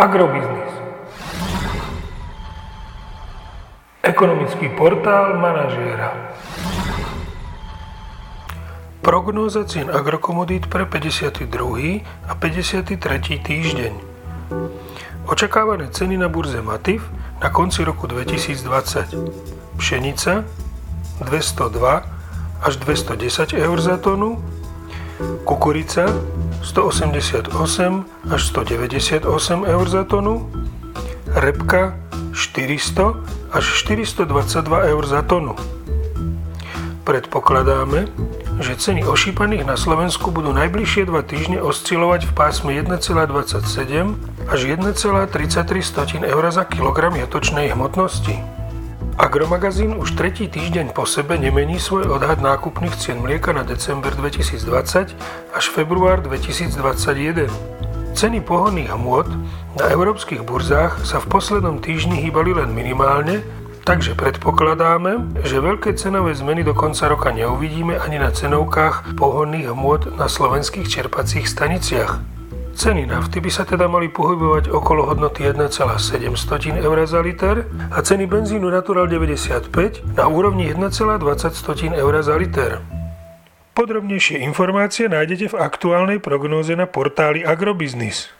Agrobiznis. Ekonomický portál manažéra. Prognóza cien agrokomodít pre 52. a 53. týždeň. Očakávané ceny na burze Matif na konci roku 2020. Pšenica 202 až 210 eur za tonu, kukurica 188 až 198 eur za tonu, repka 400 až 422 eur za tonu. Predpokladáme, že ceny ošípaných na Slovensku budú najbližšie dva týždne oscilovať v pásme 1,27 až 1,33 eur za kilogram jatočnej hmotnosti. Agromagazín už tretí týždeň po sebe nemení svoj odhad nákupných cien mlieka na december 2020 až február 2021. Ceny pohonných hmôt na európskych burzách sa v poslednom týždni hýbali len minimálne, takže predpokladáme, že veľké cenové zmeny do konca roka neuvidíme ani na cenovkách pohonných hmôt na slovenských čerpacích staniciach. Ceny nafty by sa teda mali pohybovať okolo hodnoty 1,7 eur za liter a ceny benzínu Natural 95 na úrovni 1,20 eur za liter. Podrobnejšie informácie nájdete v aktuálnej prognóze na portáli Agrobiznis.